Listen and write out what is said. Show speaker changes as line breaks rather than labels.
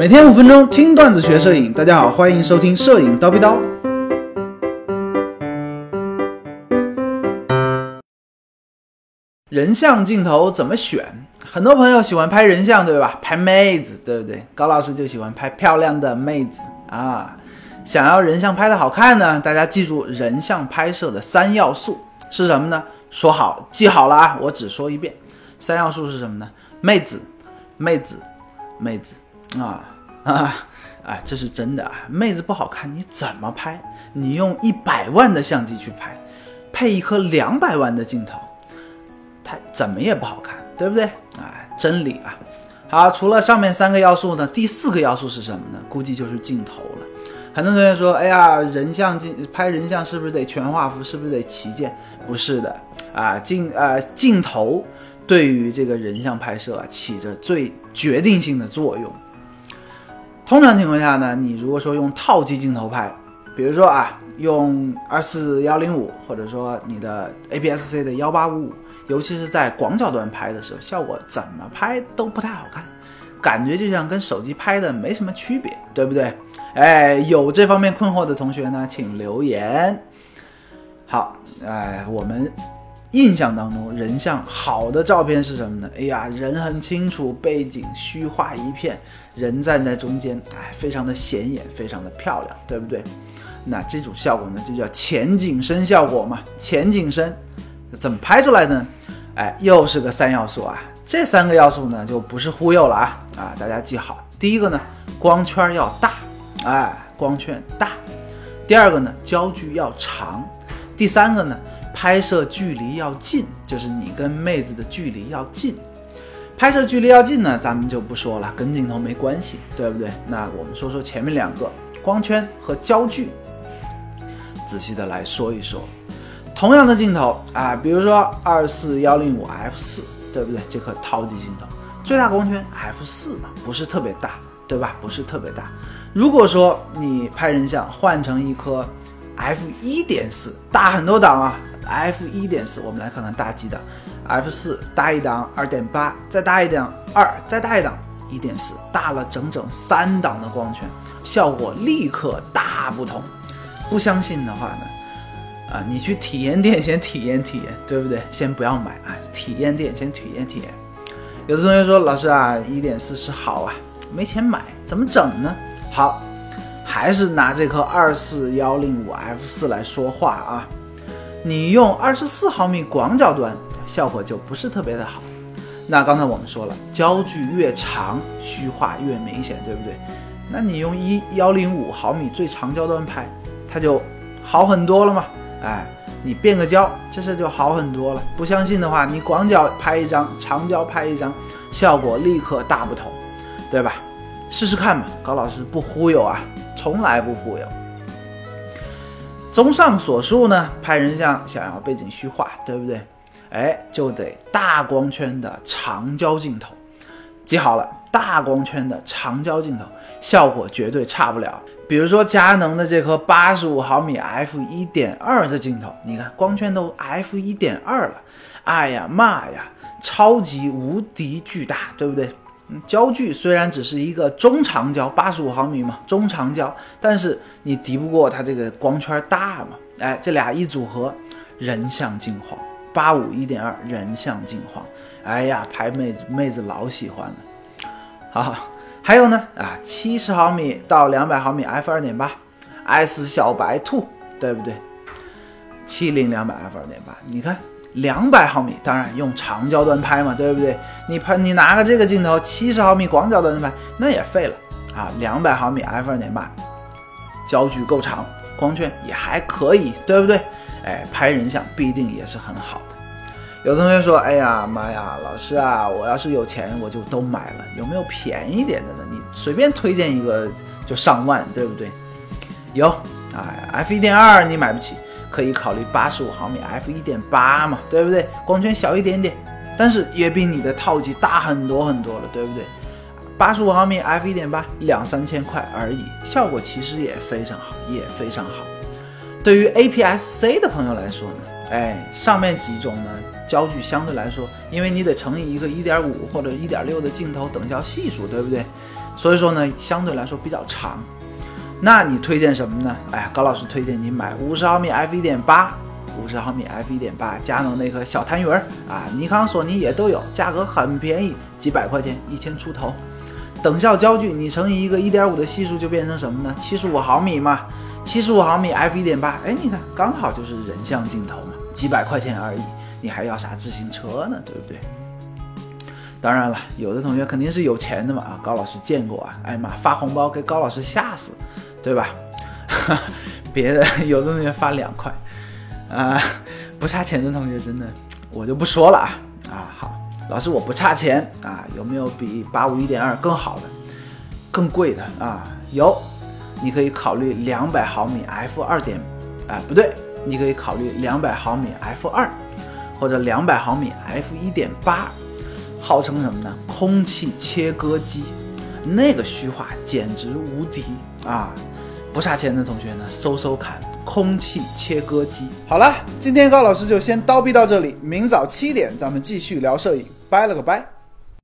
每天五分钟听段子学摄影，大家好，欢迎收听摄影叨逼叨。人像镜头怎么选？很多朋友喜欢拍人像，对吧？拍妹子，对不对？高老师就喜欢拍漂亮的妹子啊。想要人像拍的好看呢，大家记住人像拍摄的三要素是什么呢？说好，记好了啊！我只说一遍，三要素是什么呢？妹子，妹子，妹子啊啊！哎，这是真的啊！妹子不好看，你怎么拍？你用一百万的相机去拍，配一颗两百万的镜头，它怎么也不好看，对不对？哎，真理啊！好，除了上面三个要素呢，第四个要素是什么呢？估计就是镜头了。很多同学说：“哎呀，人像镜拍人像是不是得全画幅？是不是得旗舰？不是的啊，镜呃镜头对于这个人像拍摄啊起着最决定性的作用。通常情况下呢，你如果说用套机镜头拍，比如说啊用二四幺零五，或者说你的 APS-C 的幺八五五，尤其是在广角端拍的时候，效果怎么拍都不太好看。”感觉就像跟手机拍的没什么区别，对不对？哎，有这方面困惑的同学呢，请留言。好，哎，我们印象当中人像好的照片是什么呢？哎呀，人很清楚，背景虚化一片，人站在中间，哎，非常的显眼，非常的漂亮，对不对？那这种效果呢，就叫前景深效果嘛。前景深怎么拍出来呢？哎，又是个三要素啊。这三个要素呢，就不是忽悠了啊啊！大家记好，第一个呢，光圈要大，哎，光圈大；第二个呢，焦距要长；第三个呢，拍摄距离要近，就是你跟妹子的距离要近。拍摄距离要近呢，咱们就不说了，跟镜头没关系，对不对？那我们说说前面两个，光圈和焦距，仔细的来说一说。同样的镜头啊，比如说二四幺零五 f 四。对不对？这颗超级镜头最大光圈 f 四嘛，不是特别大，对吧？不是特别大。如果说你拍人像换成一颗 f 一点四，大很多档啊，f 一点四，我们来看看大几档 f 四大一档二点八，再大一档二，再大一档一点四，大了整整三档的光圈，效果立刻大不同。不相信的话呢？啊，你去体验店先体验体验，对不对？先不要买啊，体验店先体验体验。有的同学说，老师啊，一点四是好啊，没钱买，怎么整呢？好，还是拿这颗二四幺零五 f 四来说话啊。你用二十四毫米广角端，效果就不是特别的好。那刚才我们说了，焦距越长，虚化越明显，对不对？那你用一幺零五毫米最长焦端拍，它就好很多了嘛。哎，你变个焦，这事就好很多了。不相信的话，你广角拍一张，长焦拍一张，效果立刻大不同，对吧？试试看嘛。高老师不忽悠啊，从来不忽悠。综上所述呢，拍人像想要背景虚化，对不对？哎，就得大光圈的长焦镜头。记好了，大光圈的长焦镜头效果绝对差不了。比如说佳能的这颗八十五毫米 f 一点二的镜头，你看光圈都 f 一点二了，哎呀妈呀，超级无敌巨大，对不对？焦距虽然只是一个中长焦，八十五毫米嘛，中长焦，但是你敌不过它这个光圈大嘛。哎，这俩一组合，人像镜框，八五一点二人像镜框，哎呀，拍妹子妹子老喜欢了，好。还有呢啊，七十毫米到两百毫米 f 二点八，S 小白兔，对不对？七零两百 f 二点八，你看两百毫米，当然用长焦端拍嘛，对不对？你拍你拿个这个镜头，七十毫米广角端拍，那也废了啊。两百毫米 f 二点八，焦距够长，光圈也还可以，对不对？哎，拍人像必定也是很好的。有同学说：“哎呀妈呀，老师啊，我要是有钱，我就都买了。有没有便宜点的呢？你随便推荐一个就上万，对不对？有，哎，f 一点二你买不起，可以考虑八十五毫米 f 一点八嘛，对不对？光圈小一点点，但是也比你的套机大很多很多了，对不对？八十五毫米 f 一点八，两三千块而已，效果其实也非常好，也非常好。对于 APS-C 的朋友来说呢？”哎，上面几种呢，焦距相对来说，因为你得乘以一个一点五或者一点六的镜头等焦系数，对不对？所以说呢，相对来说比较长。那你推荐什么呢？哎，高老师推荐你买五十毫米 f 一点八，五十毫米 f 一点八，佳能那颗小痰盂儿啊，尼康、索尼也都有，价格很便宜，几百块钱，一千出头。等效焦距，你乘以一个一点五的系数，就变成什么呢？七十五毫米嘛，七十五毫米 f 一点八，哎，你看刚好就是人像镜头嘛，几百块钱而已，你还要啥自行车呢？对不对？当然了，有的同学肯定是有钱的嘛啊，高老师见过啊，哎妈，发红包给高老师吓死，对吧？别的有的同学发两块，啊，不差钱的同学真的我就不说了啊啊好，老师我不差钱啊，有没有比八五一点二更好的、更贵的啊？有，你可以考虑两百毫米 f 二点，哎不对，你可以考虑两百毫米 f 二，或者两百毫米 f 一点八。号称什么呢？空气切割机，那个虚化简直无敌啊！不差钱的同学呢，搜搜看，空气切割机。好了，今天高老师就先叨逼到这里，明早七点咱们继续聊摄影，拜了个拜。